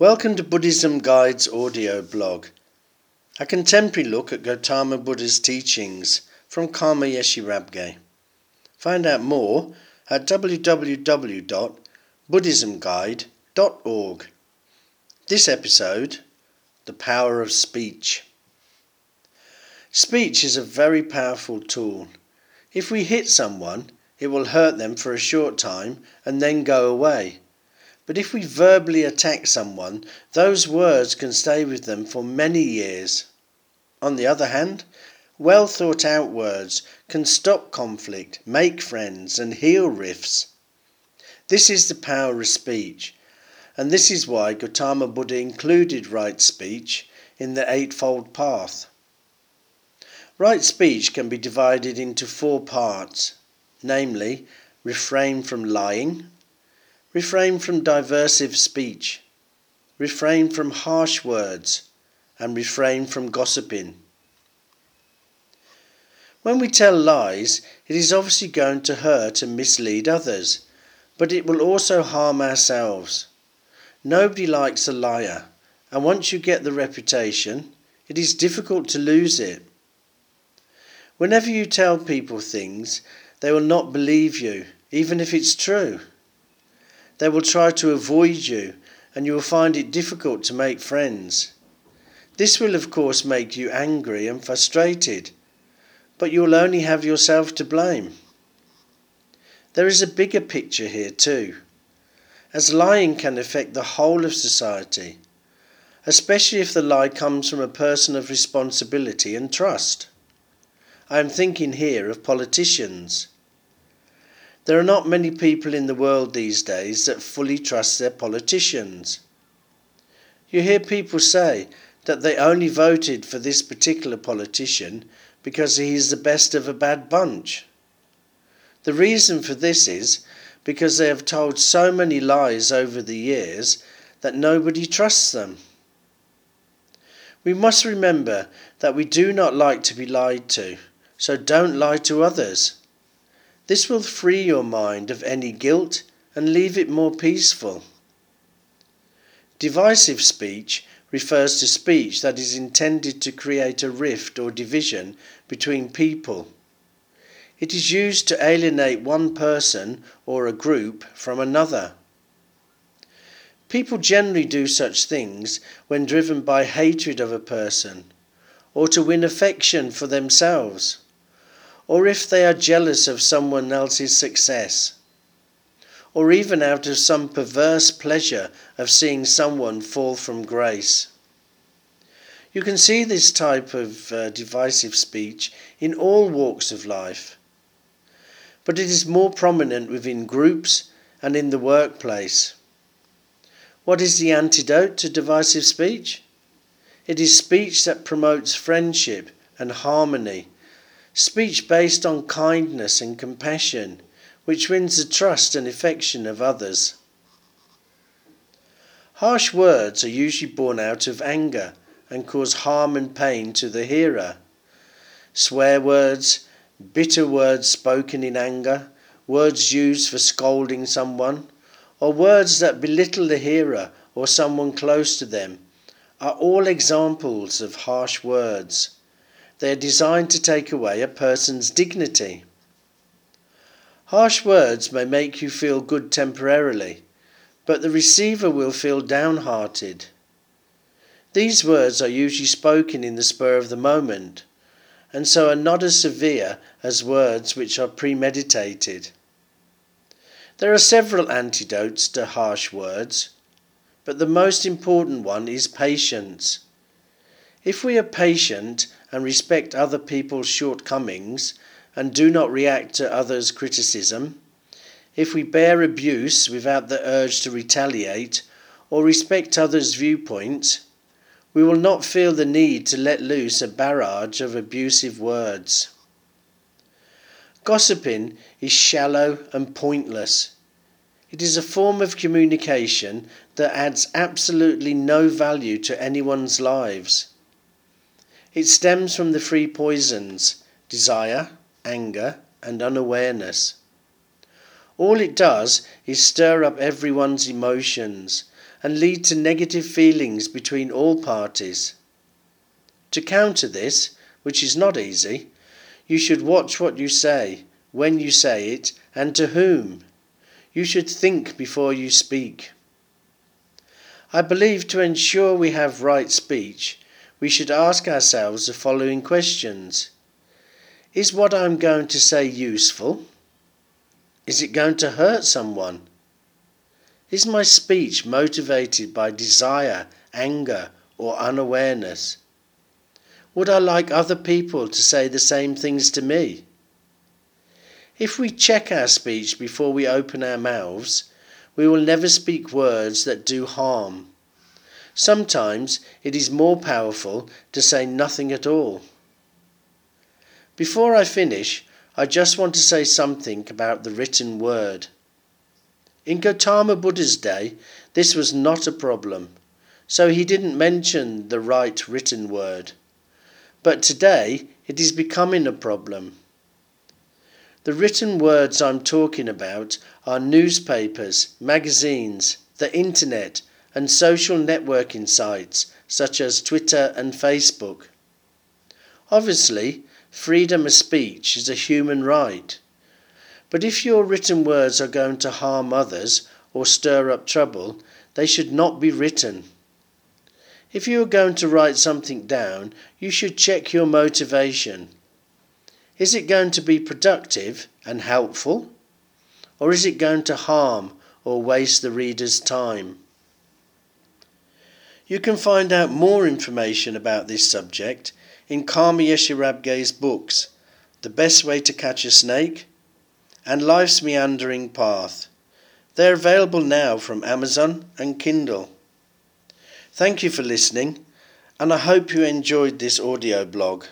Welcome to Buddhism Guide's audio blog, a contemporary look at Gautama Buddha's teachings from Karma Yeshe Rabgye. Find out more at www.buddhismguide.org. This episode The Power of Speech. Speech is a very powerful tool. If we hit someone, it will hurt them for a short time and then go away. But if we verbally attack someone, those words can stay with them for many years. On the other hand, well thought out words can stop conflict, make friends, and heal rifts. This is the power of speech, and this is why Gautama Buddha included right speech in the Eightfold Path. Right speech can be divided into four parts, namely, refrain from lying, Refrain from diversive speech. Refrain from harsh words. And refrain from gossiping. When we tell lies, it is obviously going to hurt and mislead others, but it will also harm ourselves. Nobody likes a liar, and once you get the reputation, it is difficult to lose it. Whenever you tell people things, they will not believe you, even if it's true. They will try to avoid you, and you will find it difficult to make friends. This will, of course, make you angry and frustrated, but you will only have yourself to blame. There is a bigger picture here, too, as lying can affect the whole of society, especially if the lie comes from a person of responsibility and trust. I am thinking here of politicians. There are not many people in the world these days that fully trust their politicians. You hear people say that they only voted for this particular politician because he is the best of a bad bunch. The reason for this is because they have told so many lies over the years that nobody trusts them. We must remember that we do not like to be lied to, so don't lie to others. This will free your mind of any guilt and leave it more peaceful. Divisive speech refers to speech that is intended to create a rift or division between people. It is used to alienate one person or a group from another. People generally do such things when driven by hatred of a person or to win affection for themselves or if they are jealous of someone else's success, or even out of some perverse pleasure of seeing someone fall from grace. You can see this type of uh, divisive speech in all walks of life, but it is more prominent within groups and in the workplace. What is the antidote to divisive speech? It is speech that promotes friendship and harmony speech based on kindness and compassion, which wins the trust and affection of others. Harsh words are usually born out of anger and cause harm and pain to the hearer. Swear words, bitter words spoken in anger, words used for scolding someone, or words that belittle the hearer or someone close to them, are all examples of harsh words. They are designed to take away a person's dignity. Harsh words may make you feel good temporarily, but the receiver will feel downhearted. These words are usually spoken in the spur of the moment, and so are not as severe as words which are premeditated. There are several antidotes to harsh words, but the most important one is patience. If we are patient and respect other people's shortcomings and do not react to others' criticism, if we bear abuse without the urge to retaliate or respect others' viewpoints, we will not feel the need to let loose a barrage of abusive words. Gossiping is shallow and pointless. It is a form of communication that adds absolutely no value to anyone's lives. It stems from the three poisons desire, anger, and unawareness. All it does is stir up everyone's emotions and lead to negative feelings between all parties. To counter this, which is not easy, you should watch what you say, when you say it, and to whom. You should think before you speak. I believe to ensure we have right speech, we should ask ourselves the following questions Is what I'm going to say useful? Is it going to hurt someone? Is my speech motivated by desire, anger, or unawareness? Would I like other people to say the same things to me? If we check our speech before we open our mouths, we will never speak words that do harm. Sometimes it is more powerful to say nothing at all. Before I finish, I just want to say something about the written word. In Gautama Buddha's day, this was not a problem, so he didn't mention the right written word. But today, it is becoming a problem. The written words I'm talking about are newspapers, magazines, the internet, and social networking sites such as Twitter and Facebook. Obviously, freedom of speech is a human right. But if your written words are going to harm others or stir up trouble, they should not be written. If you are going to write something down, you should check your motivation. Is it going to be productive and helpful? Or is it going to harm or waste the reader's time? You can find out more information about this subject in Karma Yeshe Rabgye's books, The Best Way to Catch a Snake and Life's Meandering Path. They're available now from Amazon and Kindle. Thank you for listening, and I hope you enjoyed this audio blog.